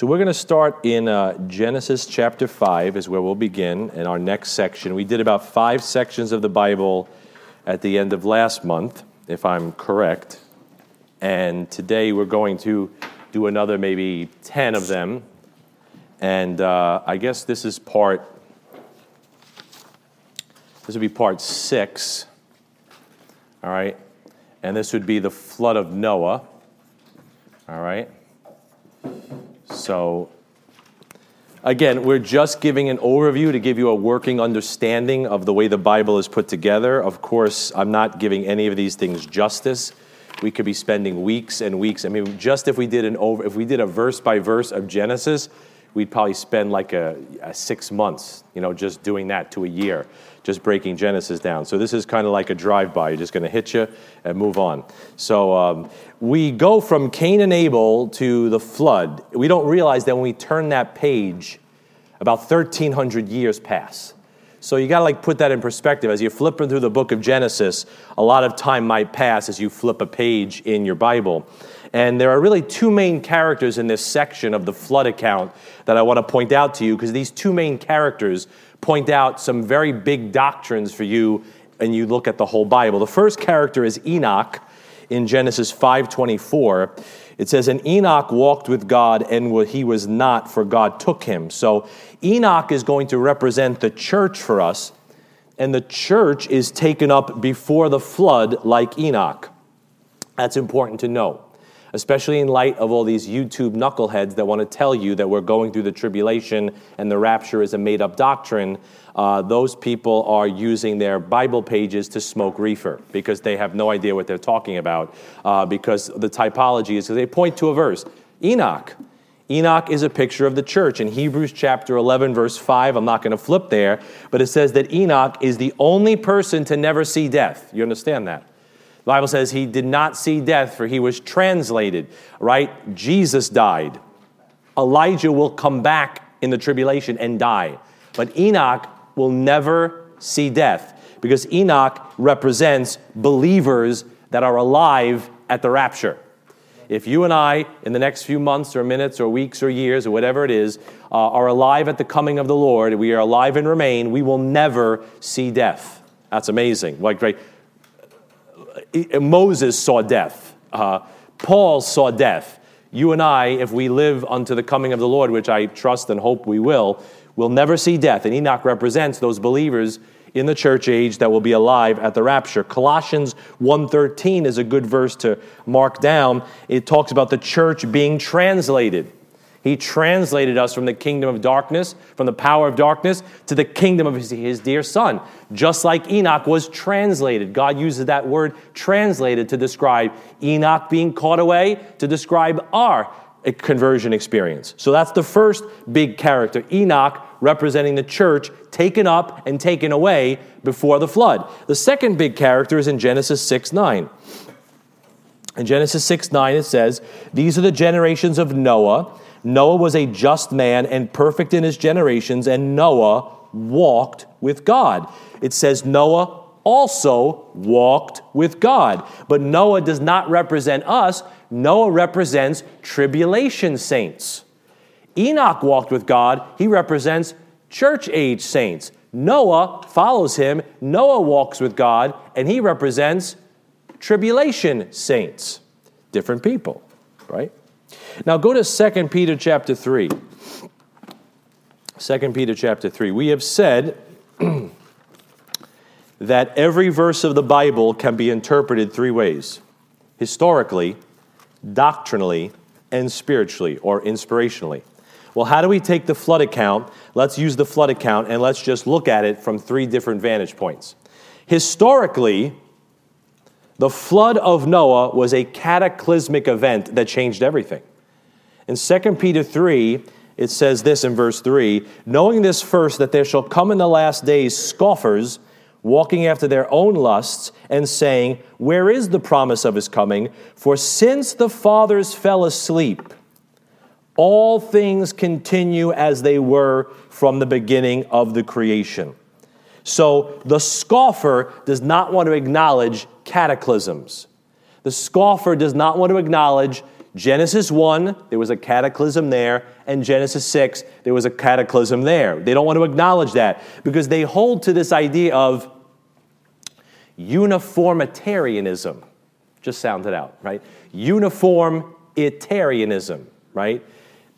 So we're going to start in uh, Genesis chapter 5 is where we'll begin in our next section. We did about five sections of the Bible at the end of last month, if I'm correct. And today we're going to do another maybe 10 of them. And uh, I guess this is part, this would be part six. All right. And this would be the flood of Noah. All right. So, again, we're just giving an overview to give you a working understanding of the way the Bible is put together. Of course, I'm not giving any of these things justice. We could be spending weeks and weeks. I mean, just if we did an over, if we did a verse by verse of Genesis, we'd probably spend like a, a six months, you know, just doing that to a year just breaking Genesis down. So this is kind of like a drive-by. You're just going to hit you and move on. So um, we go from Cain and Abel to the flood. We don't realize that when we turn that page, about 1,300 years pass. So you got to like put that in perspective. As you're flipping through the book of Genesis, a lot of time might pass as you flip a page in your Bible. And there are really two main characters in this section of the flood account that I want to point out to you because these two main characters point out some very big doctrines for you and you look at the whole Bible. The first character is Enoch in Genesis 5:24. It says, "And Enoch walked with God, and he was not, for God took him." So Enoch is going to represent the church for us, and the church is taken up before the flood, like Enoch. That's important to know especially in light of all these YouTube knuckleheads that want to tell you that we're going through the tribulation and the rapture is a made up doctrine. Uh, those people are using their Bible pages to smoke reefer because they have no idea what they're talking about. Uh, because the typology is they point to a verse Enoch. Enoch is a picture of the church. In Hebrews chapter 11, verse 5, I'm not going to flip there, but it says that Enoch is the only person to never see death. You understand that? The Bible says he did not see death, for he was translated, right? Jesus died. Elijah will come back in the tribulation and die. But Enoch will never see death because Enoch represents believers that are alive at the rapture. If you and I, in the next few months or minutes or weeks or years or whatever it is, uh, are alive at the coming of the Lord, we are alive and remain, we will never see death. That's amazing. Like, right? Moses saw death. Uh, Paul saw death. You and I, if we live unto the coming of the Lord, which I trust and hope we will, will never see death. And Enoch represents those believers in the church age that will be alive at the rapture. Colossians 1:13 is a good verse to mark down. It talks about the church being translated. He translated us from the kingdom of darkness, from the power of darkness, to the kingdom of his, his, dear son. Just like Enoch was translated. God uses that word translated to describe Enoch being caught away, to describe our conversion experience. So that's the first big character. Enoch representing the church taken up and taken away before the flood. The second big character is in Genesis 6 9. In Genesis 6 9, it says, These are the generations of Noah. Noah was a just man and perfect in his generations, and Noah walked with God. It says Noah also walked with God. But Noah does not represent us, Noah represents tribulation saints. Enoch walked with God, he represents church age saints. Noah follows him, Noah walks with God, and he represents tribulation saints. Different people, right? Now go to 2 Peter chapter 3. 2 Peter chapter 3. We have said that every verse of the Bible can be interpreted three ways historically, doctrinally, and spiritually or inspirationally. Well, how do we take the flood account? Let's use the flood account and let's just look at it from three different vantage points. Historically, the flood of Noah was a cataclysmic event that changed everything. In 2 Peter 3, it says this in verse 3 Knowing this first, that there shall come in the last days scoffers, walking after their own lusts, and saying, Where is the promise of his coming? For since the fathers fell asleep, all things continue as they were from the beginning of the creation. So the scoffer does not want to acknowledge cataclysms. The scoffer does not want to acknowledge Genesis 1, there was a cataclysm there, and Genesis 6, there was a cataclysm there. They don't want to acknowledge that because they hold to this idea of uniformitarianism. Just sound it out, right? Uniformitarianism, right?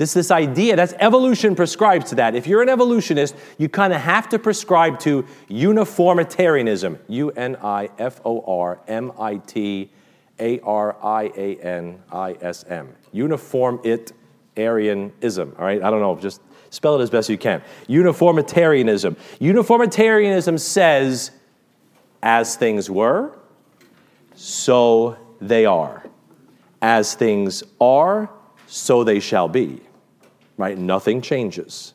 This, this idea, that's evolution prescribes to that. If you're an evolutionist, you kind of have to prescribe to uniformitarianism. U N I F O R M I T A R I A N I S M. Uniformitarianism, Uniform it Arianism. All right, I don't know, just spell it as best you can. Uniformitarianism. Uniformitarianism says, as things were, so they are. As things are, so they shall be right? Nothing changes.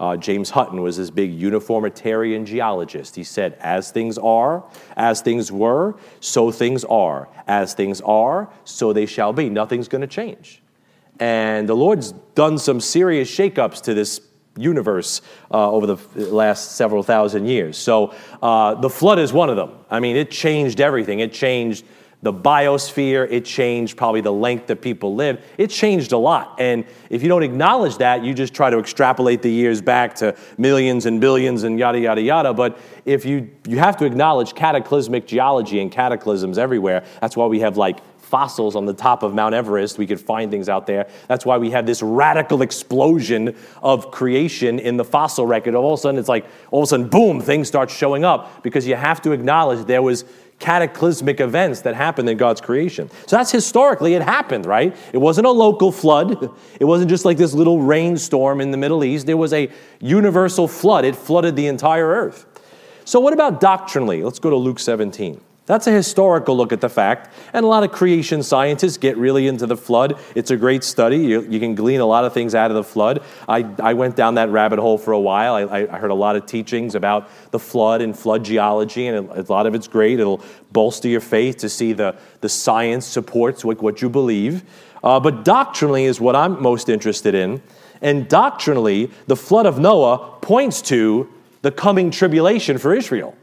Uh, James Hutton was this big uniformitarian geologist. He said, as things are, as things were, so things are. As things are, so they shall be. Nothing's going to change. And the Lord's done some serious shakeups to this universe uh, over the last several thousand years. So uh, the flood is one of them. I mean, it changed everything. It changed the biosphere, it changed probably the length that people live. It changed a lot. And if you don't acknowledge that, you just try to extrapolate the years back to millions and billions and yada, yada, yada. But if you, you have to acknowledge cataclysmic geology and cataclysms everywhere. That's why we have like fossils on the top of Mount Everest. We could find things out there. That's why we have this radical explosion of creation in the fossil record. All of a sudden, it's like, all of a sudden, boom, things start showing up because you have to acknowledge there was cataclysmic events that happened in God's creation. So that's historically it happened, right? It wasn't a local flood. It wasn't just like this little rainstorm in the Middle East. There was a universal flood. It flooded the entire earth. So what about doctrinally? Let's go to Luke 17. That's a historical look at the fact. And a lot of creation scientists get really into the flood. It's a great study. You, you can glean a lot of things out of the flood. I, I went down that rabbit hole for a while. I, I heard a lot of teachings about the flood and flood geology, and a lot of it's great. It'll bolster your faith to see the, the science supports what, what you believe. Uh, but doctrinally is what I'm most interested in. And doctrinally, the flood of Noah points to the coming tribulation for Israel.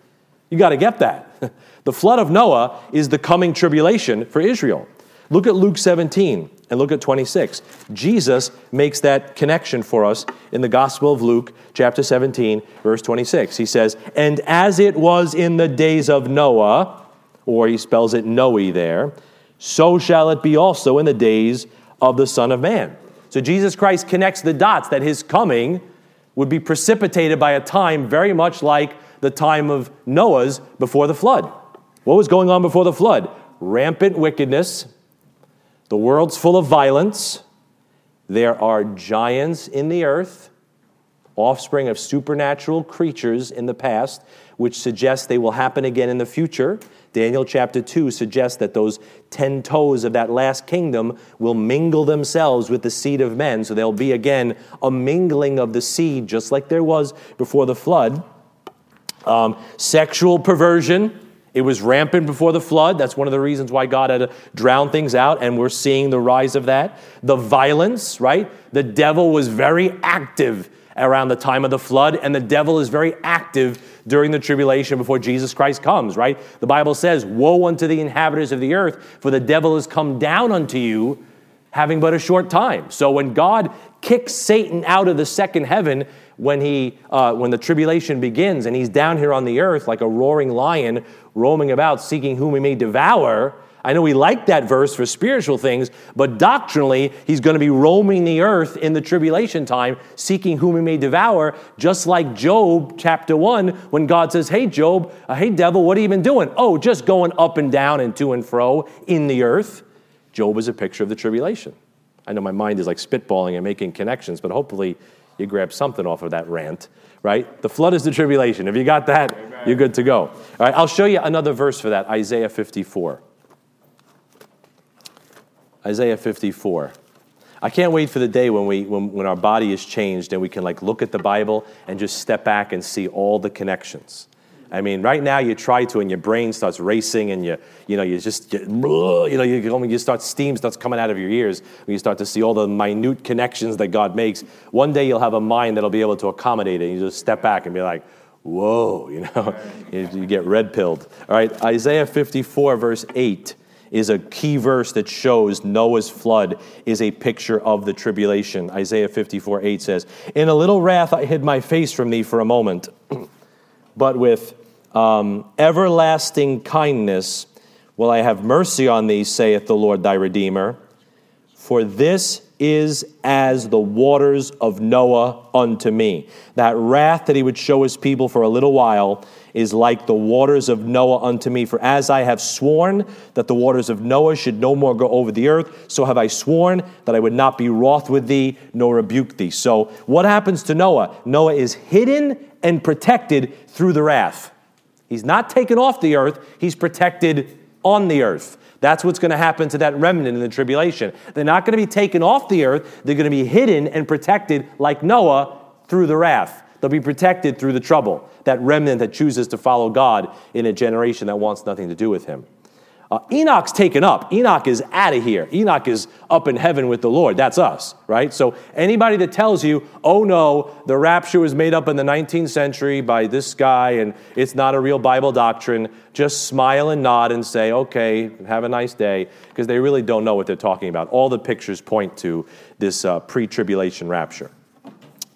You got to get that. The flood of Noah is the coming tribulation for Israel. Look at Luke 17 and look at 26. Jesus makes that connection for us in the Gospel of Luke, chapter 17, verse 26. He says, And as it was in the days of Noah, or he spells it Noe there, so shall it be also in the days of the Son of Man. So Jesus Christ connects the dots that his coming would be precipitated by a time very much like the time of Noah's before the flood. What was going on before the flood? Rampant wickedness. The world's full of violence. There are giants in the earth, offspring of supernatural creatures in the past, which suggests they will happen again in the future. Daniel chapter 2 suggests that those 10 toes of that last kingdom will mingle themselves with the seed of men. So there'll be again a mingling of the seed, just like there was before the flood. Um, sexual perversion it was rampant before the flood. That's one of the reasons why God had to drown things out, and we're seeing the rise of that. The violence, right? The devil was very active around the time of the flood, and the devil is very active during the tribulation before Jesus Christ comes, right? The Bible says, Woe unto the inhabitants of the earth, for the devil has come down unto you, having but a short time. So when God kicks Satan out of the second heaven, when, he, uh, when the tribulation begins and he's down here on the earth like a roaring lion roaming about seeking whom he may devour. I know we like that verse for spiritual things, but doctrinally, he's going to be roaming the earth in the tribulation time, seeking whom he may devour, just like Job chapter 1, when God says, Hey, Job, uh, hey, devil, what have you been doing? Oh, just going up and down and to and fro in the earth. Job is a picture of the tribulation. I know my mind is like spitballing and making connections, but hopefully you grab something off of that rant, right? The flood is the tribulation. If you got that, Amen. you're good to go. All right, I'll show you another verse for that Isaiah 54. Isaiah 54. I can't wait for the day when, we, when, when our body is changed and we can like look at the Bible and just step back and see all the connections. I mean, right now you try to, and your brain starts racing, and you, you know, you just, get, you know, you, you start steam starts coming out of your ears when you start to see all the minute connections that God makes. One day you'll have a mind that'll be able to accommodate it. And you just step back and be like, "Whoa!" You know, you, you get red pilled. All right, Isaiah 54 verse 8 is a key verse that shows Noah's flood is a picture of the tribulation. Isaiah 54 8 says, In a little wrath I hid my face from thee for a moment, but with um, everlasting kindness will I have mercy on thee, saith the Lord thy Redeemer. For this is as the waters of Noah unto me. That wrath that he would show his people for a little while is like the waters of Noah unto me. For as I have sworn that the waters of Noah should no more go over the earth, so have I sworn that I would not be wroth with thee nor rebuke thee. So, what happens to Noah? Noah is hidden and protected through the wrath. He's not taken off the earth, he's protected on the earth. That's what's going to happen to that remnant in the tribulation. They're not going to be taken off the earth, they're going to be hidden and protected like Noah through the wrath. They'll be protected through the trouble, that remnant that chooses to follow God in a generation that wants nothing to do with him. Uh, Enoch's taken up. Enoch is out of here. Enoch is up in heaven with the Lord. That's us, right? So anybody that tells you, oh no, the rapture was made up in the 19th century by this guy and it's not a real Bible doctrine, just smile and nod and say, okay, have a nice day, because they really don't know what they're talking about. All the pictures point to this uh, pre tribulation rapture.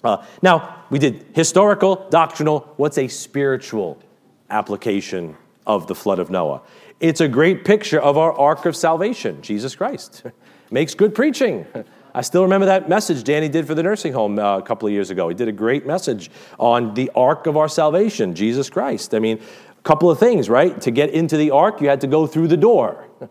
Uh, now, we did historical, doctrinal, what's a spiritual application of the flood of Noah? It's a great picture of our ark of salvation, Jesus Christ. Makes good preaching. I still remember that message Danny did for the nursing home uh, a couple of years ago. He did a great message on the ark of our salvation, Jesus Christ. I mean, a couple of things, right? To get into the ark, you had to go through the door.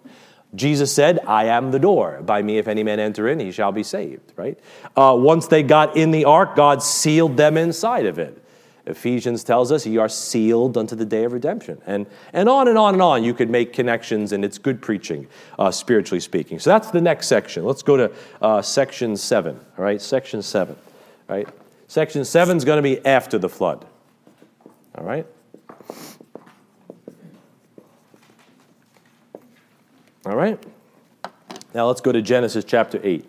Jesus said, I am the door. By me, if any man enter in, he shall be saved, right? Uh, once they got in the ark, God sealed them inside of it. Ephesians tells us, you are sealed unto the day of redemption. And, and on and on and on, you could make connections, and it's good preaching, uh, spiritually speaking. So that's the next section. Let's go to uh, section seven, all right? Section seven, all right? Section seven is going to be after the flood, all right? All right? Now let's go to Genesis chapter 8.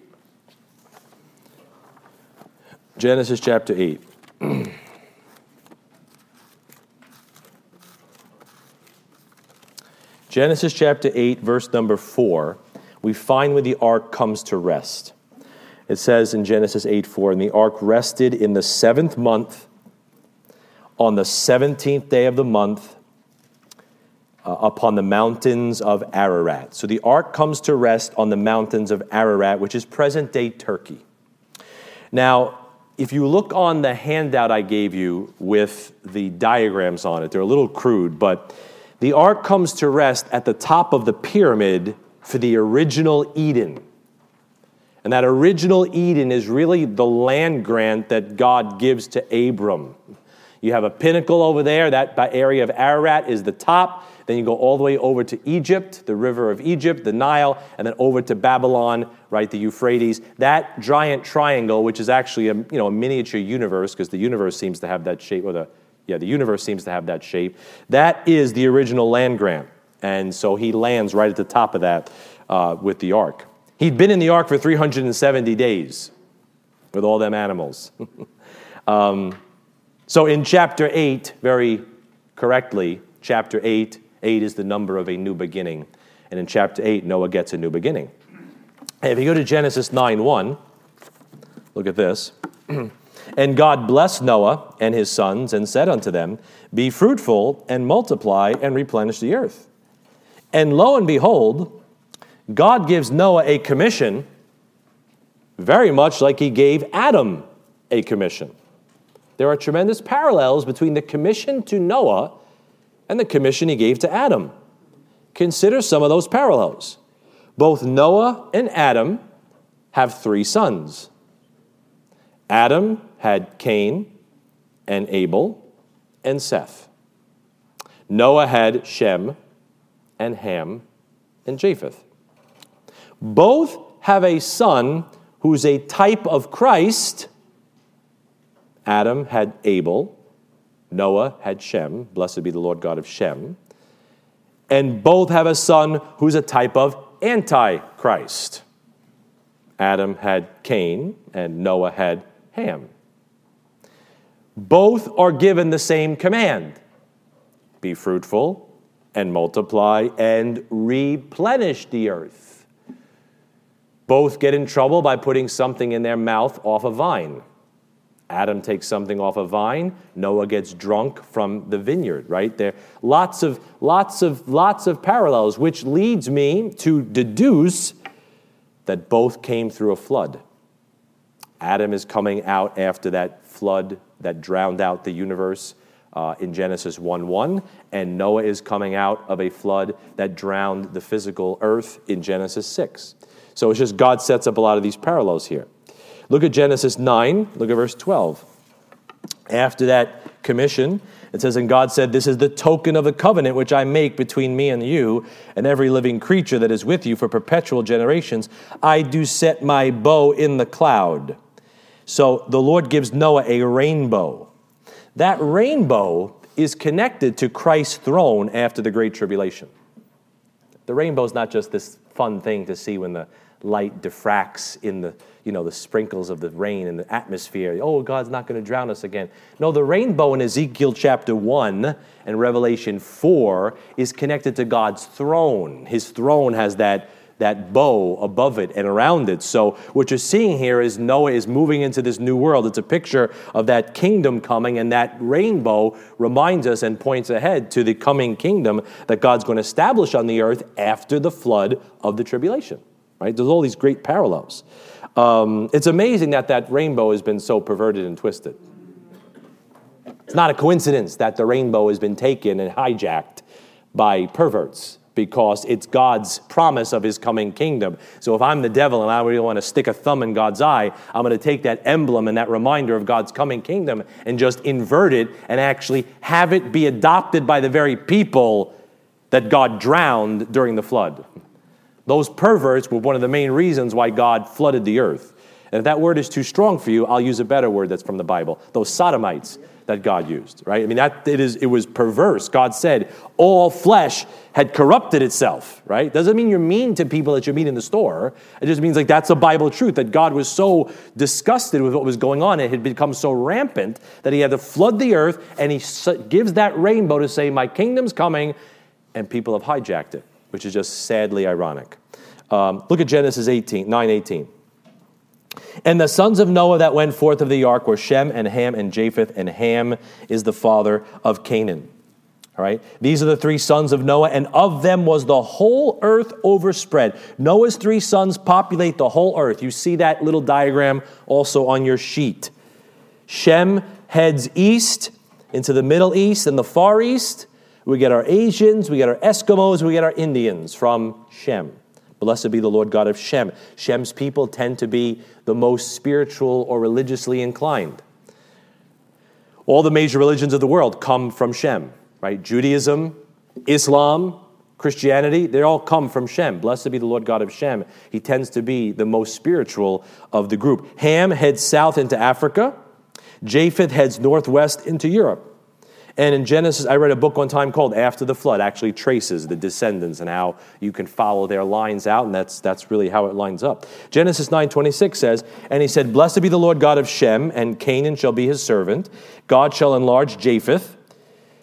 Genesis chapter 8. Genesis chapter 8, verse number 4, we find where the ark comes to rest. It says in Genesis 8 4, and the ark rested in the seventh month, on the 17th day of the month, uh, upon the mountains of Ararat. So the ark comes to rest on the mountains of Ararat, which is present day Turkey. Now, if you look on the handout I gave you with the diagrams on it, they're a little crude, but the ark comes to rest at the top of the pyramid for the original Eden. And that original Eden is really the land grant that God gives to Abram. You have a pinnacle over there, that area of Ararat is the top. Then you go all the way over to Egypt, the river of Egypt, the Nile, and then over to Babylon, right, the Euphrates. That giant triangle, which is actually a, you know, a miniature universe, because the universe seems to have that shape, or the yeah, the universe seems to have that shape. That is the original land grant. And so he lands right at the top of that uh, with the ark. He'd been in the ark for 370 days with all them animals. um, so in chapter 8, very correctly, chapter 8, 8 is the number of a new beginning. And in chapter 8, Noah gets a new beginning. If you go to Genesis 9 1, look at this. And God blessed Noah and his sons and said unto them, Be fruitful and multiply and replenish the earth. And lo and behold, God gives Noah a commission, very much like he gave Adam a commission. There are tremendous parallels between the commission to Noah and the commission he gave to Adam. Consider some of those parallels. Both Noah and Adam have three sons. Adam had Cain and Abel and Seth. Noah had Shem and Ham and Japheth. Both have a son who's a type of Christ. Adam had Abel, Noah had Shem, blessed be the Lord God of Shem. And both have a son who's a type of Antichrist. Adam had Cain, and Noah had Ham. Both are given the same command be fruitful and multiply and replenish the earth. Both get in trouble by putting something in their mouth off a vine. Adam takes something off a vine, Noah gets drunk from the vineyard, right? There lots of lots of lots of parallels which leads me to deduce that both came through a flood. Adam is coming out after that flood that drowned out the universe uh, in Genesis 1 1, and Noah is coming out of a flood that drowned the physical earth in Genesis 6. So it's just God sets up a lot of these parallels here. Look at Genesis 9, look at verse 12. After that commission, it says, And God said, This is the token of the covenant which I make between me and you and every living creature that is with you for perpetual generations. I do set my bow in the cloud. So the Lord gives Noah a rainbow. That rainbow is connected to Christ's throne after the Great Tribulation. The rainbow is not just this fun thing to see when the light diffracts in the you know the sprinkles of the rain in the atmosphere oh god's not going to drown us again no the rainbow in ezekiel chapter 1 and revelation 4 is connected to god's throne his throne has that that bow above it and around it. So, what you're seeing here is Noah is moving into this new world. It's a picture of that kingdom coming, and that rainbow reminds us and points ahead to the coming kingdom that God's going to establish on the earth after the flood of the tribulation right? There's all these great parallels. Um, it's amazing that that rainbow has been so perverted and twisted. It's not a coincidence that the rainbow has been taken and hijacked by perverts because it's God's promise of his coming kingdom. So if I'm the devil and I really want to stick a thumb in God's eye, I'm going to take that emblem and that reminder of God's coming kingdom and just invert it and actually have it be adopted by the very people that God drowned during the flood. Those perverts were one of the main reasons why God flooded the earth. And if that word is too strong for you, I'll use a better word that's from the Bible. Those sodomites that God used, right? I mean, that it is it was perverse. God said all flesh had corrupted itself, right? Doesn't mean you're mean to people that you meet in the store. It just means like that's a Bible truth that God was so disgusted with what was going on. It had become so rampant that he had to flood the earth and he gives that rainbow to say, My kingdom's coming, and people have hijacked it, which is just sadly ironic. Um, look at Genesis 18, 9 18. And the sons of Noah that went forth of the ark were Shem and Ham and Japheth, and Ham is the father of Canaan. All right, these are the three sons of Noah, and of them was the whole earth overspread. Noah's three sons populate the whole earth. You see that little diagram also on your sheet. Shem heads east into the Middle East and the Far East. We get our Asians, we get our Eskimos, we get our Indians from Shem. Blessed be the Lord God of Shem. Shem's people tend to be the most spiritual or religiously inclined. All the major religions of the world come from Shem, right? Judaism, Islam, Christianity, they all come from Shem. Blessed be the Lord God of Shem. He tends to be the most spiritual of the group. Ham heads south into Africa. Japheth heads northwest into Europe. And in Genesis, I read a book one time called After the Flood, actually traces the descendants and how you can follow their lines out, and that's, that's really how it lines up. Genesis 9.26 says, And he said, Blessed be the Lord God of Shem, and Canaan shall be his servant. God shall enlarge Japheth,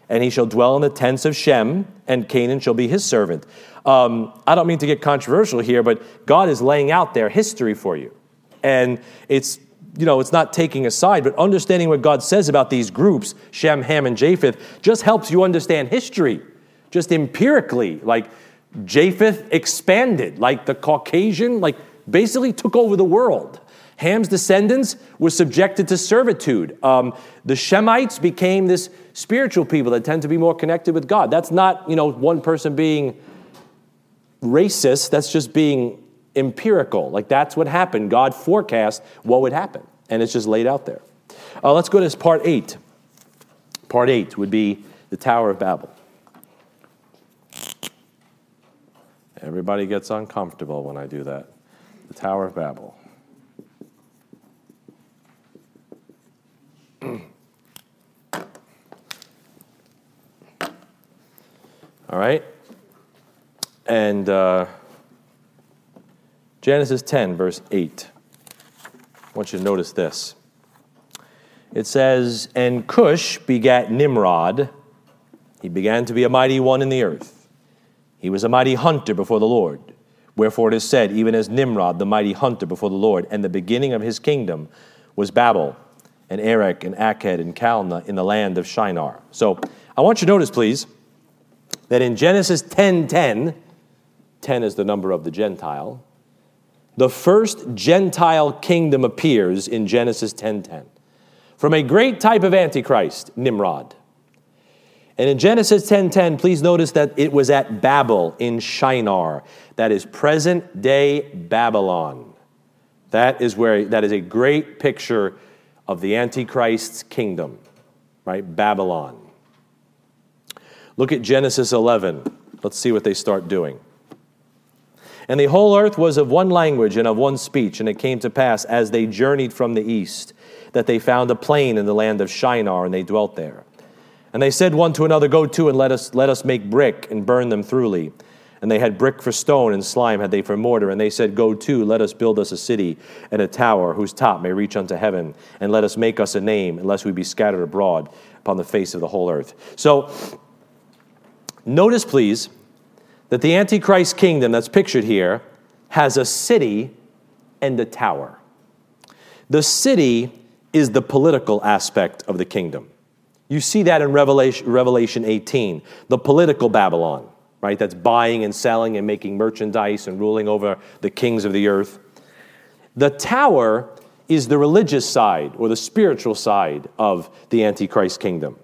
and he shall dwell in the tents of Shem, and Canaan shall be his servant. Um, I don't mean to get controversial here, but God is laying out their history for you. And it's you know, it's not taking a side, but understanding what God says about these groups, Shem, Ham, and Japheth, just helps you understand history, just empirically. Like Japheth expanded, like the Caucasian, like basically took over the world. Ham's descendants were subjected to servitude. Um, the Shemites became this spiritual people that tend to be more connected with God. That's not, you know, one person being racist. That's just being empirical. Like that's what happened. God forecast what would happen, and it's just laid out there. Uh, let's go to part eight. Part eight would be the Tower of Babel. Everybody gets uncomfortable when I do that. The Tower of Babel. All right? And. Uh, Genesis 10, verse 8. I want you to notice this. It says, And Cush begat Nimrod. He began to be a mighty one in the earth. He was a mighty hunter before the Lord. Wherefore it is said, even as Nimrod, the mighty hunter before the Lord, and the beginning of his kingdom was Babel, and Erech, and Akkad, and Calneh in the land of Shinar. So I want you to notice, please, that in Genesis 10 10, 10 is the number of the Gentile, the first Gentile kingdom appears in Genesis 10 10. From a great type of Antichrist, Nimrod. And in Genesis 10:10, please notice that it was at Babel in Shinar. That is present day Babylon. That is where that is a great picture of the Antichrist's kingdom, right? Babylon. Look at Genesis 11. Let's see what they start doing. And the whole earth was of one language and of one speech, and it came to pass as they journeyed from the east that they found a plain in the land of Shinar, and they dwelt there. And they said one to another, Go to and let us, let us make brick and burn them throughly. And they had brick for stone, and slime had they for mortar. And they said, Go to, let us build us a city and a tower whose top may reach unto heaven, and let us make us a name, unless we be scattered abroad upon the face of the whole earth. So, notice, please, that the Antichrist kingdom that's pictured here has a city and a tower. The city is the political aspect of the kingdom. You see that in Revelation, Revelation 18, the political Babylon, right? That's buying and selling and making merchandise and ruling over the kings of the earth. The tower is the religious side or the spiritual side of the Antichrist kingdom.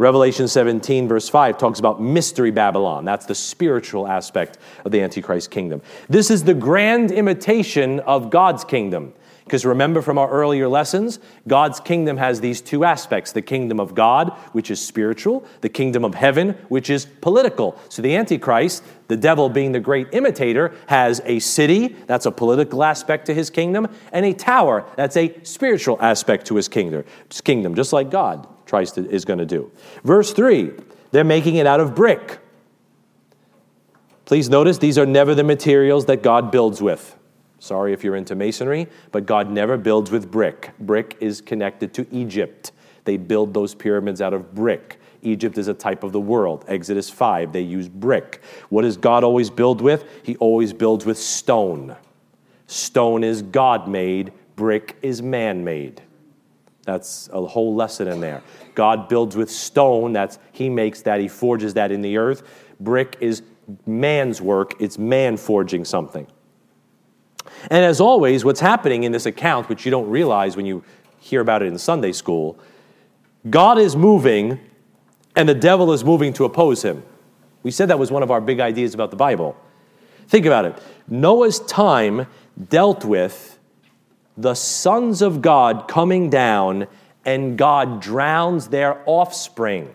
Revelation 17, verse 5, talks about mystery Babylon. That's the spiritual aspect of the Antichrist kingdom. This is the grand imitation of God's kingdom. Because remember from our earlier lessons, God's kingdom has these two aspects the kingdom of God, which is spiritual, the kingdom of heaven, which is political. So the Antichrist, the devil being the great imitator, has a city, that's a political aspect to his kingdom, and a tower, that's a spiritual aspect to his kingdom, kingdom just like God to, is going to do. Verse 3 they're making it out of brick. Please notice these are never the materials that God builds with. Sorry if you're into masonry, but God never builds with brick. Brick is connected to Egypt. They build those pyramids out of brick. Egypt is a type of the world. Exodus 5, they use brick. What does God always build with? He always builds with stone. Stone is God made, brick is man made. That's a whole lesson in there. God builds with stone, that's he makes that, he forges that in the earth. Brick is man's work, it's man forging something. And as always, what's happening in this account, which you don't realize when you hear about it in Sunday school, God is moving and the devil is moving to oppose him. We said that was one of our big ideas about the Bible. Think about it. Noah's time dealt with the sons of God coming down and God drowns their offspring.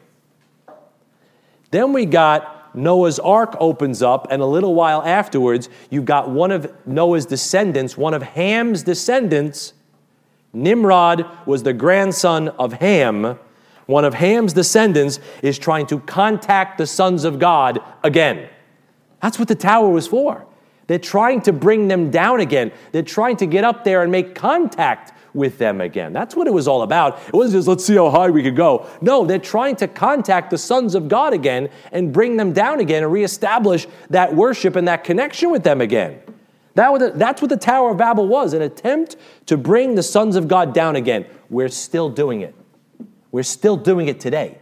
Then we got Noah's ark opens up, and a little while afterwards, you've got one of Noah's descendants, one of Ham's descendants. Nimrod was the grandson of Ham. One of Ham's descendants is trying to contact the sons of God again. That's what the tower was for. They're trying to bring them down again. They're trying to get up there and make contact with them again. That's what it was all about. It wasn't just, let's see how high we could go. No, they're trying to contact the sons of God again and bring them down again and reestablish that worship and that connection with them again. That, that's what the Tower of Babel was an attempt to bring the sons of God down again. We're still doing it. We're still doing it today.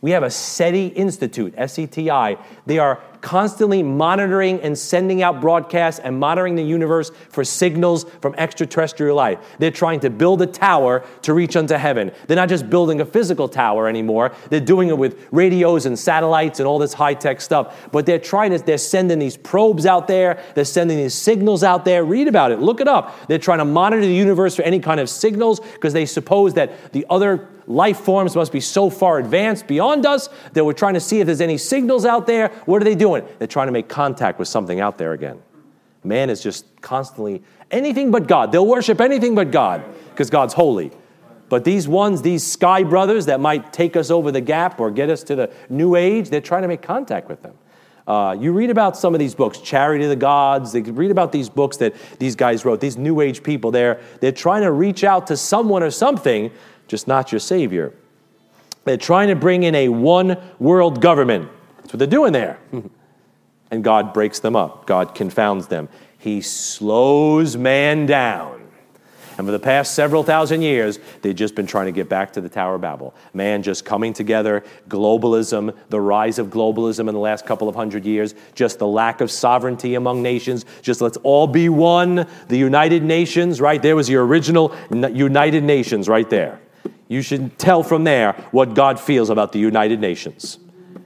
We have a SETI Institute, S E T I. They are constantly monitoring and sending out broadcasts and monitoring the universe for signals from extraterrestrial life. They're trying to build a tower to reach unto heaven. They're not just building a physical tower anymore. They're doing it with radios and satellites and all this high-tech stuff. But they're trying to, they're sending these probes out there. They're sending these signals out there. Read about it. Look it up. They're trying to monitor the universe for any kind of signals because they suppose that the other life forms must be so far advanced beyond us that we're trying to see if there's any signals out there. What are they doing? They're trying to make contact with something out there again. Man is just constantly anything but God. They'll worship anything but God because God's holy. But these ones, these sky brothers that might take us over the gap or get us to the new age, they're trying to make contact with them. Uh, you read about some of these books, Chariots of the Gods. They read about these books that these guys wrote. These New Age people, they're they're trying to reach out to someone or something just not your Savior. They're trying to bring in a one world government. That's what they're doing there. and God breaks them up. God confounds them. He slows man down. And for the past several thousand years, they've just been trying to get back to the Tower of Babel. Man just coming together, globalism, the rise of globalism in the last couple of hundred years, just the lack of sovereignty among nations, just let's all be one. The United Nations, right? There was your original United Nations right there. You should tell from there what God feels about the United Nations.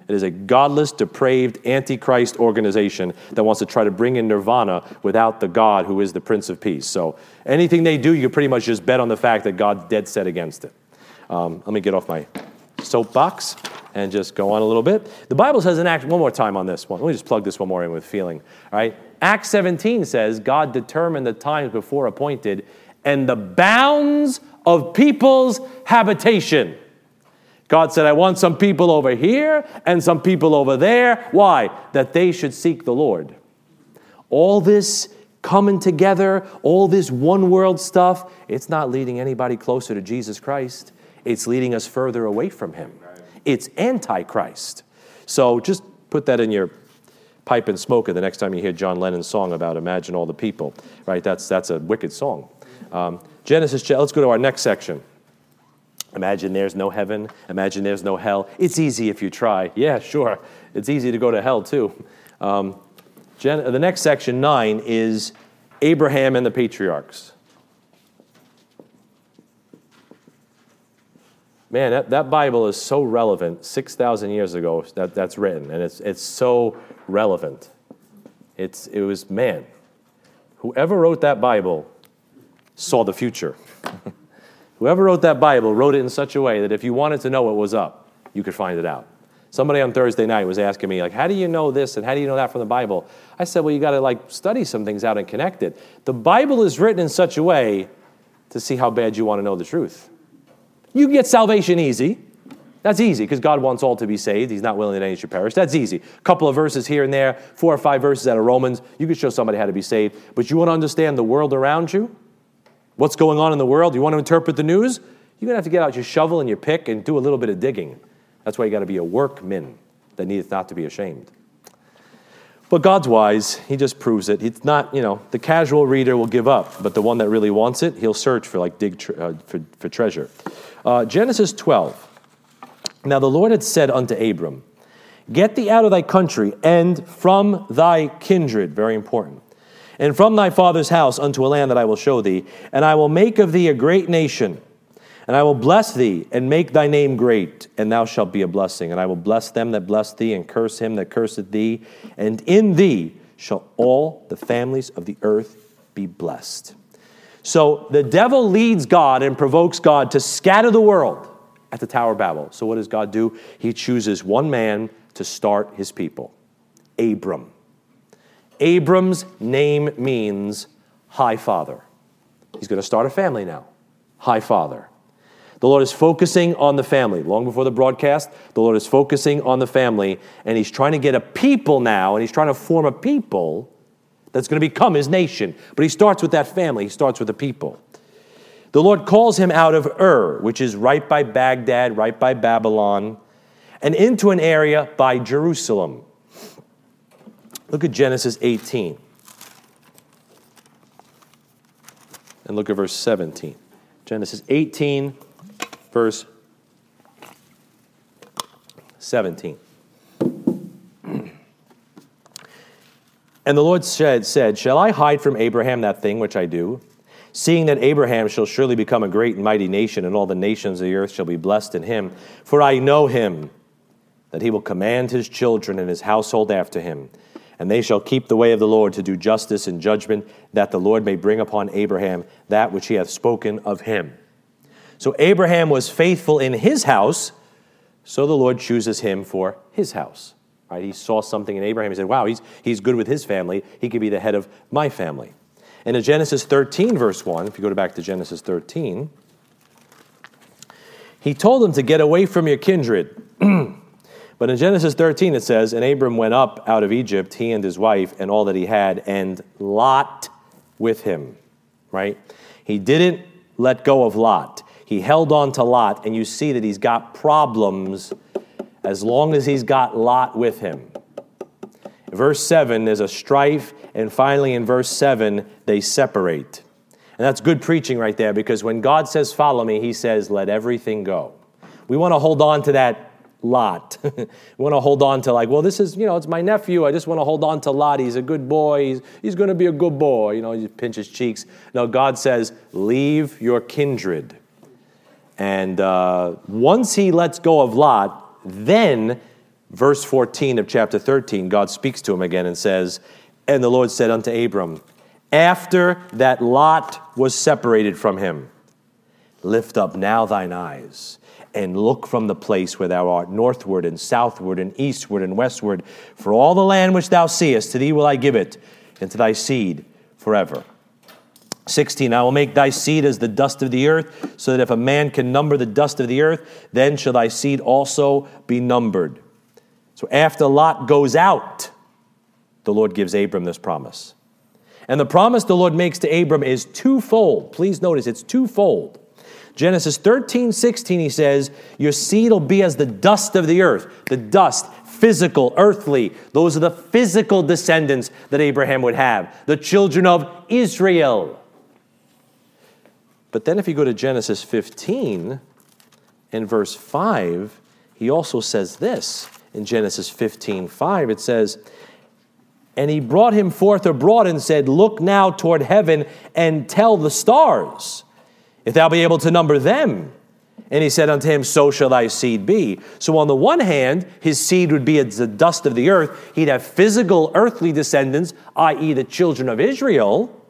It is a godless, depraved, antichrist organization that wants to try to bring in nirvana without the God who is the Prince of Peace. So anything they do, you can pretty much just bet on the fact that God's dead set against it. Um, let me get off my soapbox and just go on a little bit. The Bible says in Acts, one more time on this one. Let me just plug this one more in with feeling. All right. Acts 17 says God determined the times before appointed and the bounds of people's habitation. God said, I want some people over here and some people over there. Why? That they should seek the Lord. All this coming together, all this one world stuff, it's not leading anybody closer to Jesus Christ. It's leading us further away from Him. It's antichrist. So just put that in your pipe and smoke it the next time you hear John Lennon's song about Imagine All the People, right? That's, that's a wicked song. Um, Genesis, let's go to our next section. Imagine there's no heaven. Imagine there's no hell. It's easy if you try. Yeah, sure. It's easy to go to hell too. Um, Gen- the next section, nine, is Abraham and the patriarchs. Man, that, that Bible is so relevant. 6,000 years ago, that, that's written, and it's, it's so relevant. It's, it was, man, whoever wrote that Bible saw the future. Whoever wrote that Bible wrote it in such a way that if you wanted to know what was up, you could find it out. Somebody on Thursday night was asking me, like, how do you know this and how do you know that from the Bible? I said, well, you got to like study some things out and connect it. The Bible is written in such a way to see how bad you want to know the truth. You get salvation easy. That's easy because God wants all to be saved. He's not willing that any should perish. That's easy. A couple of verses here and there, four or five verses out of Romans, you could show somebody how to be saved. But you want to understand the world around you? What's going on in the world, you want to interpret the news, you're going to have to get out your shovel and your pick and do a little bit of digging. That's why you got to be a workman that needeth not to be ashamed. But God's wise. He just proves it. It's not, you know, the casual reader will give up, but the one that really wants it, he'll search for, like, dig tre- uh, for, for treasure. Uh, Genesis 12. Now the Lord had said unto Abram, Get thee out of thy country and from thy kindred. Very important and from thy father's house unto a land that I will show thee, and I will make of thee a great nation. And I will bless thee and make thy name great, and thou shalt be a blessing. And I will bless them that bless thee, and curse him that curseth thee. And in thee shall all the families of the earth be blessed. So the devil leads God and provokes God to scatter the world at the Tower of Babel. So what does God do? He chooses one man to start his people Abram. Abram's name means high father. He's going to start a family now. High father. The Lord is focusing on the family. Long before the broadcast, the Lord is focusing on the family, and He's trying to get a people now, and He's trying to form a people that's going to become His nation. But He starts with that family, He starts with the people. The Lord calls him out of Ur, which is right by Baghdad, right by Babylon, and into an area by Jerusalem. Look at Genesis 18. And look at verse 17. Genesis 18, verse 17. And the Lord said, said, Shall I hide from Abraham that thing which I do? Seeing that Abraham shall surely become a great and mighty nation, and all the nations of the earth shall be blessed in him. For I know him, that he will command his children and his household after him and they shall keep the way of the Lord to do justice and judgment, that the Lord may bring upon Abraham that which he hath spoken of him. So Abraham was faithful in his house, so the Lord chooses him for his house. Right? He saw something in Abraham. He said, Wow, he's, he's good with his family. He could be the head of my family. And in Genesis 13, verse 1, if you go back to Genesis 13, he told him to get away from your kindred. But in Genesis 13, it says, And Abram went up out of Egypt, he and his wife, and all that he had, and Lot with him. Right? He didn't let go of Lot. He held on to Lot, and you see that he's got problems as long as he's got Lot with him. Verse 7, there's a strife, and finally in verse 7, they separate. And that's good preaching right there because when God says, Follow me, he says, Let everything go. We want to hold on to that Lot. want to hold on to, like, well, this is, you know, it's my nephew. I just want to hold on to Lot. He's a good boy. He's, he's going to be a good boy. You know, you pinch his cheeks. No, God says, Leave your kindred. And uh, once he lets go of Lot, then, verse 14 of chapter 13, God speaks to him again and says, And the Lord said unto Abram, after that Lot was separated from him. Lift up now thine eyes and look from the place where thou art, northward and southward and eastward and westward. For all the land which thou seest, to thee will I give it, and to thy seed forever. 16 I will make thy seed as the dust of the earth, so that if a man can number the dust of the earth, then shall thy seed also be numbered. So after Lot goes out, the Lord gives Abram this promise. And the promise the Lord makes to Abram is twofold. Please notice it's twofold. Genesis 13, 16, he says, Your seed will be as the dust of the earth. The dust, physical, earthly. Those are the physical descendants that Abraham would have, the children of Israel. But then if you go to Genesis 15 and verse 5, he also says this. In Genesis 15, 5, it says, and he brought him forth abroad and said, Look now toward heaven and tell the stars, if thou be able to number them. And he said unto him, So shall thy seed be. So, on the one hand, his seed would be as the dust of the earth. He'd have physical earthly descendants, i.e., the children of Israel.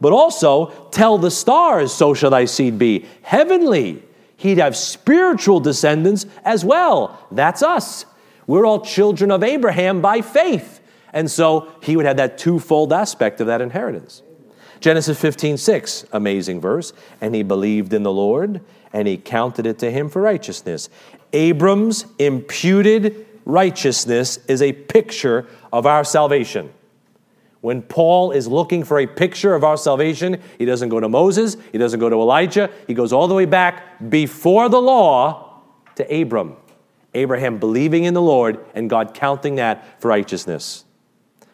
But also, tell the stars, So shall thy seed be. Heavenly. He'd have spiritual descendants as well. That's us. We're all children of Abraham by faith. And so he would have that twofold aspect of that inheritance. Genesis 15, 6, amazing verse. And he believed in the Lord, and he counted it to him for righteousness. Abram's imputed righteousness is a picture of our salvation. When Paul is looking for a picture of our salvation, he doesn't go to Moses, he doesn't go to Elijah, he goes all the way back before the law to Abram. Abraham believing in the Lord and God counting that for righteousness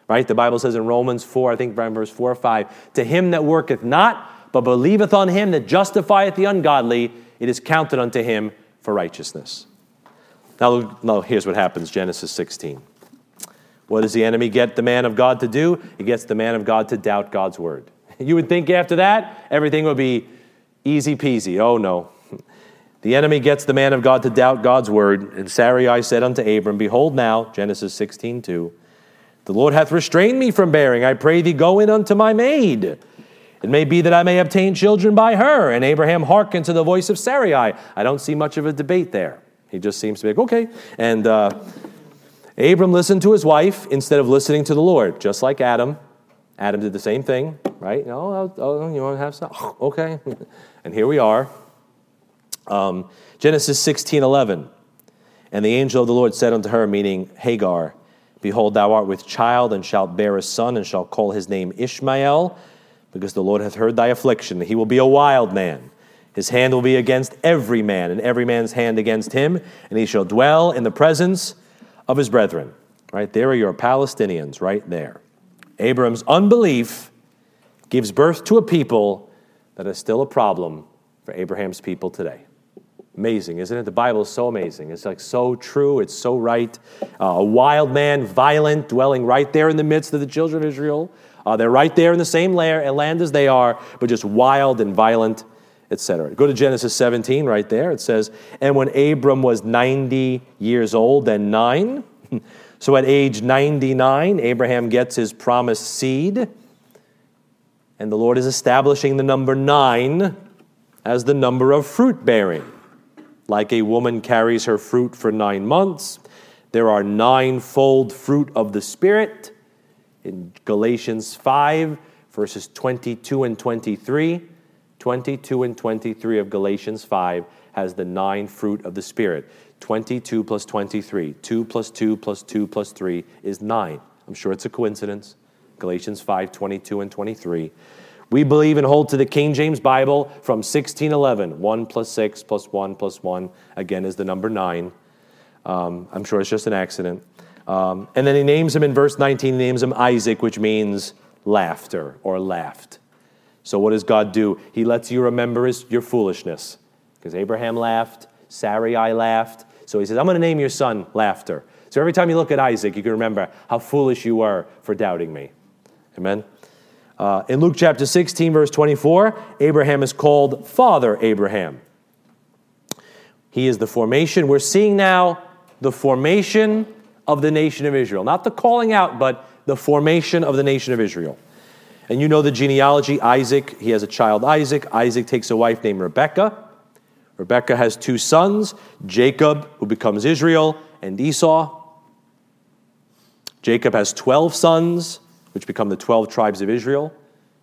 right? The Bible says in Romans 4, I think verse 4 or 5, to him that worketh not, but believeth on him that justifieth the ungodly, it is counted unto him for righteousness. Now, now here's what happens Genesis 16. What does the enemy get the man of God to do? He gets the man of God to doubt God's word. You would think after that, everything would be easy peasy. Oh, no. The enemy gets the man of God to doubt God's word. And Sarai said unto Abram, Behold now, Genesis 16, 2, the Lord hath restrained me from bearing. I pray thee, go in unto my maid. It may be that I may obtain children by her. And Abraham hearkened to the voice of Sarai. I don't see much of a debate there. He just seems to be like, okay. And uh, Abram listened to his wife instead of listening to the Lord, just like Adam. Adam did the same thing, right? Oh, oh you want to have some? Okay. and here we are. Um, Genesis 16 11. And the angel of the Lord said unto her, meaning Hagar, Behold, thou art with child, and shalt bear a son, and shalt call his name Ishmael, because the Lord hath heard thy affliction. He will be a wild man. His hand will be against every man, and every man's hand against him, and he shall dwell in the presence of his brethren. Right there are your Palestinians, right there. Abram's unbelief gives birth to a people that is still a problem for Abraham's people today. Amazing, isn't it? The Bible is so amazing. It's like so true. It's so right. Uh, a wild man, violent, dwelling right there in the midst of the children of Israel. Uh, they're right there in the same land as they are, but just wild and violent, etc. Go to Genesis 17 right there. It says, And when Abram was 90 years old and nine, so at age 99, Abraham gets his promised seed. And the Lord is establishing the number nine as the number of fruit bearing. Like a woman carries her fruit for nine months, there are ninefold fruit of the Spirit in Galatians 5, verses 22 and 23. 22 and 23 of Galatians 5 has the nine fruit of the Spirit. 22 plus 23. 2 plus 2 plus 2 plus 3 is 9. I'm sure it's a coincidence. Galatians 5, 22 and 23. We believe and hold to the King James Bible from 1611. 1 plus 6 plus 1 plus 1, again, is the number 9. Um, I'm sure it's just an accident. Um, and then he names him in verse 19, he names him Isaac, which means laughter or laughed. So what does God do? He lets you remember his, your foolishness. Because Abraham laughed, Sarai laughed. So he says, I'm going to name your son Laughter. So every time you look at Isaac, you can remember how foolish you were for doubting me. Amen? Uh, in Luke chapter 16, verse 24, Abraham is called Father Abraham. He is the formation. We're seeing now the formation of the nation of Israel. Not the calling out, but the formation of the nation of Israel. And you know the genealogy Isaac, he has a child Isaac. Isaac takes a wife named Rebekah. Rebekah has two sons Jacob, who becomes Israel, and Esau. Jacob has 12 sons, which become the 12 tribes of Israel.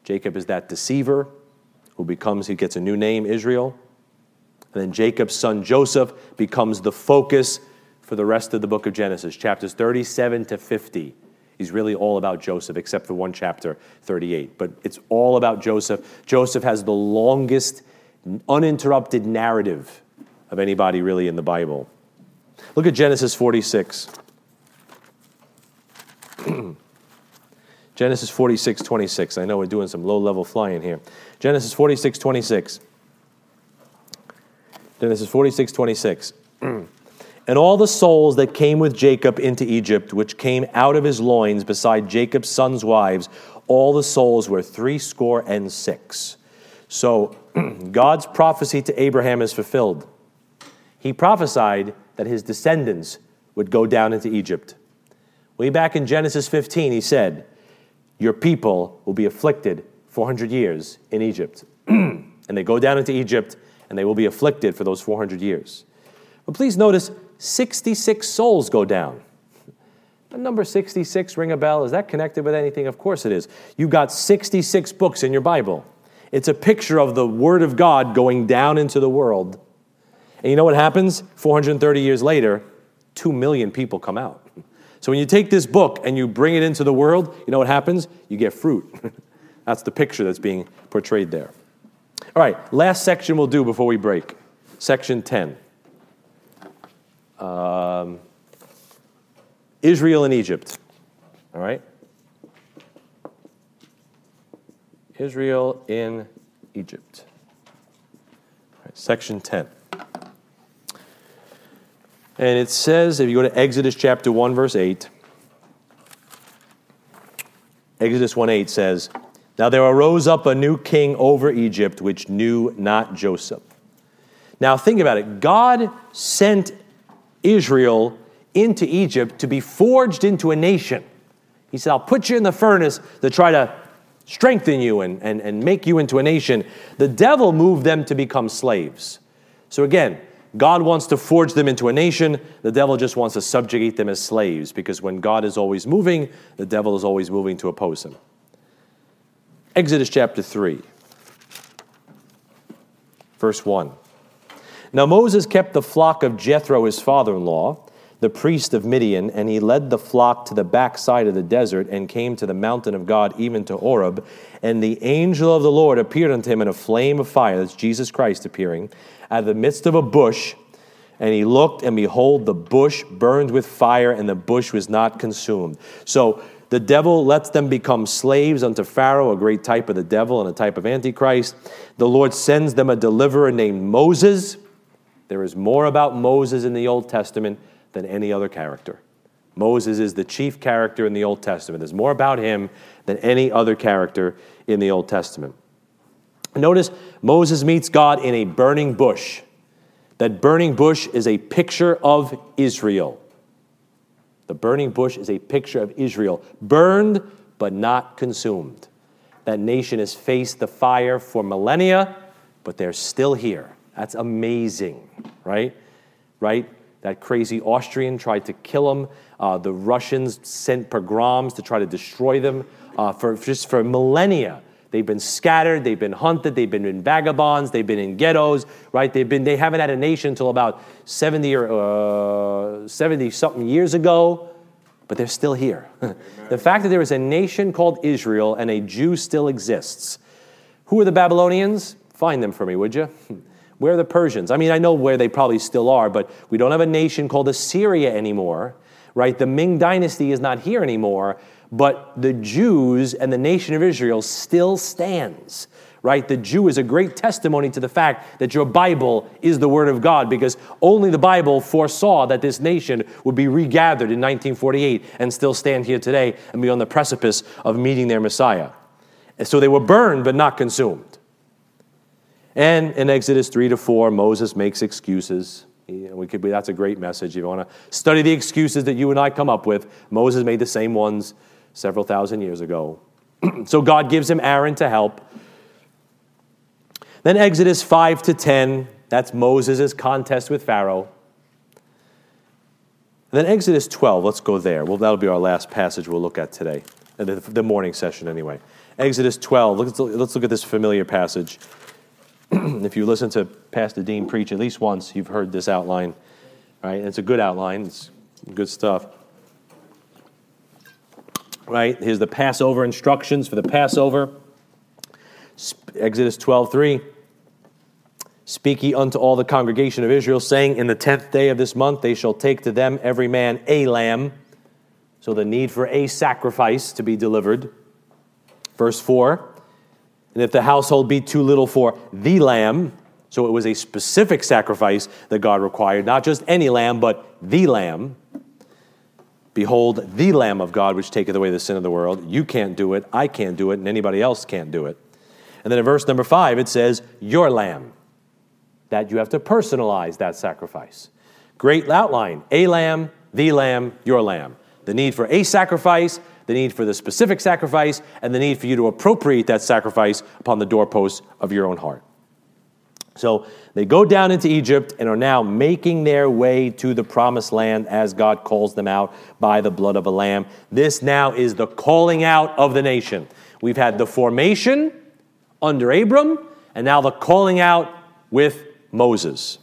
Jacob is that deceiver who becomes, he gets a new name, Israel. And then Jacob's son Joseph becomes the focus for the rest of the book of Genesis, chapters 37 to 50. He's really all about Joseph, except for one chapter, 38. But it's all about Joseph. Joseph has the longest uninterrupted narrative of anybody really in the Bible. Look at Genesis 46. Genesis 46, 26. I know we're doing some low level flying here. Genesis 46, 26. Genesis 46, 26. and all the souls that came with Jacob into Egypt, which came out of his loins beside Jacob's sons' wives, all the souls were three score and six. So God's prophecy to Abraham is fulfilled. He prophesied that his descendants would go down into Egypt. Way back in Genesis 15, he said, Your people will be afflicted 400 years in Egypt. and they go down into Egypt and they will be afflicted for those 400 years. But please notice 66 souls go down. The number 66 ring a bell. Is that connected with anything? Of course it is. You've got 66 books in your Bible. It's a picture of the Word of God going down into the world. And you know what happens? 430 years later, 2 million people come out. So when you take this book and you bring it into the world, you know what happens? You get fruit. that's the picture that's being portrayed there. All right, last section we'll do before we break. Section 10. Um, Israel and Egypt. All right? Israel in Egypt. Right, section 10. And it says, if you go to Exodus chapter 1, verse 8, Exodus 1 8 says, Now there arose up a new king over Egypt, which knew not Joseph. Now think about it. God sent Israel into Egypt to be forged into a nation. He said, I'll put you in the furnace to try to strengthen you and, and, and make you into a nation. The devil moved them to become slaves. So again, God wants to forge them into a nation. The devil just wants to subjugate them as slaves because when God is always moving, the devil is always moving to oppose him. Exodus chapter 3, verse 1. Now Moses kept the flock of Jethro, his father in law the priest of Midian, and he led the flock to the backside of the desert and came to the mountain of God, even to Horeb. And the angel of the Lord appeared unto him in a flame of fire, that's Jesus Christ appearing, out of the midst of a bush. And he looked, and behold, the bush burned with fire, and the bush was not consumed. So the devil lets them become slaves unto Pharaoh, a great type of the devil and a type of Antichrist. The Lord sends them a deliverer named Moses. There is more about Moses in the Old Testament than any other character. Moses is the chief character in the Old Testament. There's more about him than any other character in the Old Testament. Notice Moses meets God in a burning bush. That burning bush is a picture of Israel. The burning bush is a picture of Israel, burned but not consumed. That nation has faced the fire for millennia, but they're still here. That's amazing, right? Right? That crazy Austrian tried to kill them. Uh, the Russians sent pogroms to try to destroy them uh, for just for millennia. They've been scattered, they've been hunted, they've been in vagabonds, they've been in ghettos, right? They've been they haven't had a nation until about 70 or uh, 70 something years ago, but they're still here. the fact that there is a nation called Israel and a Jew still exists. Who are the Babylonians? Find them for me, would you? Where are the Persians? I mean, I know where they probably still are, but we don't have a nation called Assyria anymore, right? The Ming dynasty is not here anymore, but the Jews and the nation of Israel still stands right? The Jew is a great testimony to the fact that your Bible is the Word of God because only the Bible foresaw that this nation would be regathered in 1948 and still stand here today and be on the precipice of meeting their Messiah. And so they were burned but not consumed. And in Exodus 3 to 4, Moses makes excuses. We could be, that's a great message. If you want to study the excuses that you and I come up with, Moses made the same ones several thousand years ago. so God gives him Aaron to help. Then Exodus 5 to 10, that's Moses' contest with Pharaoh. And then Exodus 12, let's go there. Well, that'll be our last passage we'll look at today, the, morning session anyway. Exodus 12, let's, let's look at this familiar passage. if you listen to Pastor Dean preach at least once, you've heard this outline, right? It's a good outline, it's good stuff. Right? Here's the Passover instructions for the Passover. Exodus 12, 3. Speak ye unto all the congregation of Israel, saying, In the tenth day of this month they shall take to them every man a lamb. So the need for a sacrifice to be delivered. Verse 4 And if the household be too little for the lamb, so it was a specific sacrifice that God required, not just any lamb, but the lamb. Behold, the Lamb of God, which taketh away the sin of the world. You can't do it, I can't do it, and anybody else can't do it. And then in verse number five, it says, Your lamb that you have to personalize that sacrifice. Great outline a lamb, the lamb, your lamb. The need for a sacrifice, the need for the specific sacrifice, and the need for you to appropriate that sacrifice upon the doorposts of your own heart. So they go down into Egypt and are now making their way to the promised land as God calls them out by the blood of a lamb. This now is the calling out of the nation. We've had the formation under Abram, and now the calling out with Moses.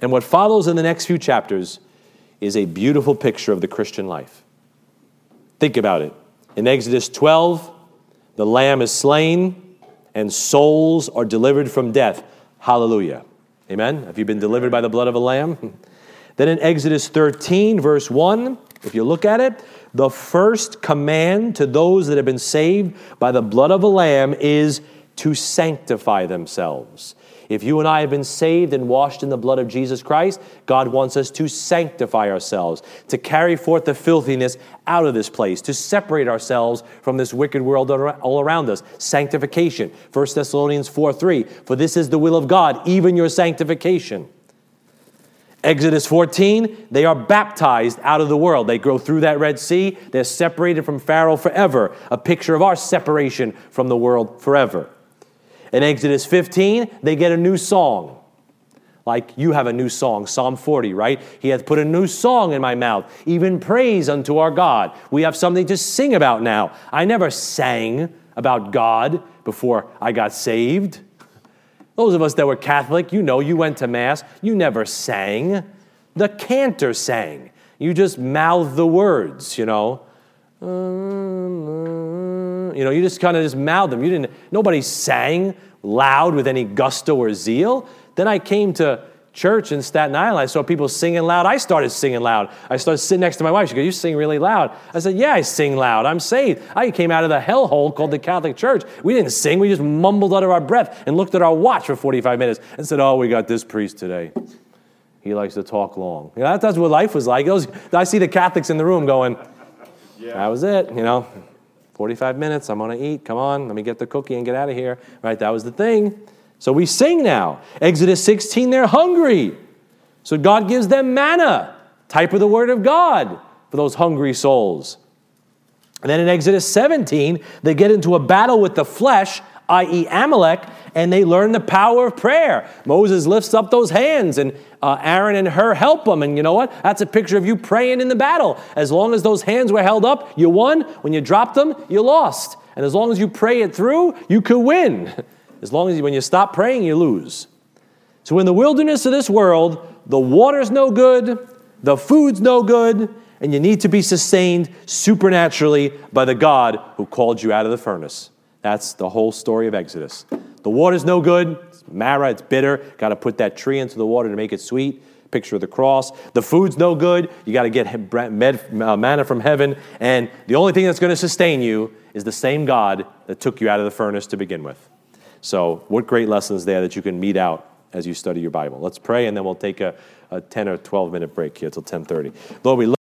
And what follows in the next few chapters is a beautiful picture of the Christian life. Think about it. In Exodus 12, the lamb is slain and souls are delivered from death. Hallelujah. Amen. Have you been delivered by the blood of a lamb? then in Exodus 13, verse 1, if you look at it, the first command to those that have been saved by the blood of a lamb is to sanctify themselves. If you and I have been saved and washed in the blood of Jesus Christ, God wants us to sanctify ourselves, to carry forth the filthiness out of this place, to separate ourselves from this wicked world all around us. Sanctification. 1 Thessalonians 4 3. For this is the will of God, even your sanctification. Exodus 14, they are baptized out of the world. They go through that Red Sea. They're separated from Pharaoh forever, a picture of our separation from the world forever. In Exodus 15, they get a new song. Like you have a new song, Psalm 40, right? He hath put a new song in my mouth, even praise unto our God. We have something to sing about now. I never sang about God before I got saved. Those of us that were Catholic, you know, you went to Mass, you never sang. The cantor sang. You just mouthed the words, you know. You know, you just kind of just mouthed them. You didn't, nobody sang loud with any gusto or zeal. Then I came to church in Staten Island. I saw people singing loud. I started singing loud. I started sitting next to my wife. She goes, You sing really loud. I said, Yeah, I sing loud. I'm saved. I came out of the hellhole called the Catholic Church. We didn't sing, we just mumbled under our breath and looked at our watch for 45 minutes and said, Oh, we got this priest today. He likes to talk long. You know, that's what life was like. Was, I see the Catholics in the room going, yeah. That was it, you know. 45 minutes, I'm gonna eat. Come on, let me get the cookie and get out of here. Right? That was the thing. So we sing now. Exodus 16, they're hungry. So God gives them manna, type of the word of God for those hungry souls. And then in Exodus 17, they get into a battle with the flesh, i.e., Amalek, and they learn the power of prayer. Moses lifts up those hands, and uh, Aaron and Hur help them. And you know what? That's a picture of you praying in the battle. As long as those hands were held up, you won. When you dropped them, you lost. And as long as you pray it through, you could win. As long as you, when you stop praying, you lose. So in the wilderness of this world, the water's no good, the food's no good, and you need to be sustained supernaturally by the God who called you out of the furnace. That's the whole story of Exodus. The water's no good. It's Marah, it's bitter. Got to put that tree into the water to make it sweet. picture of the cross. The food's no good. You got to get uh, manna from heaven. And the only thing that's going to sustain you is the same God that took you out of the furnace to begin with. So, what great lessons there that you can meet out as you study your Bible. Let's pray, and then we'll take a, a 10 or 12 minute break here till 10:30. Lord, we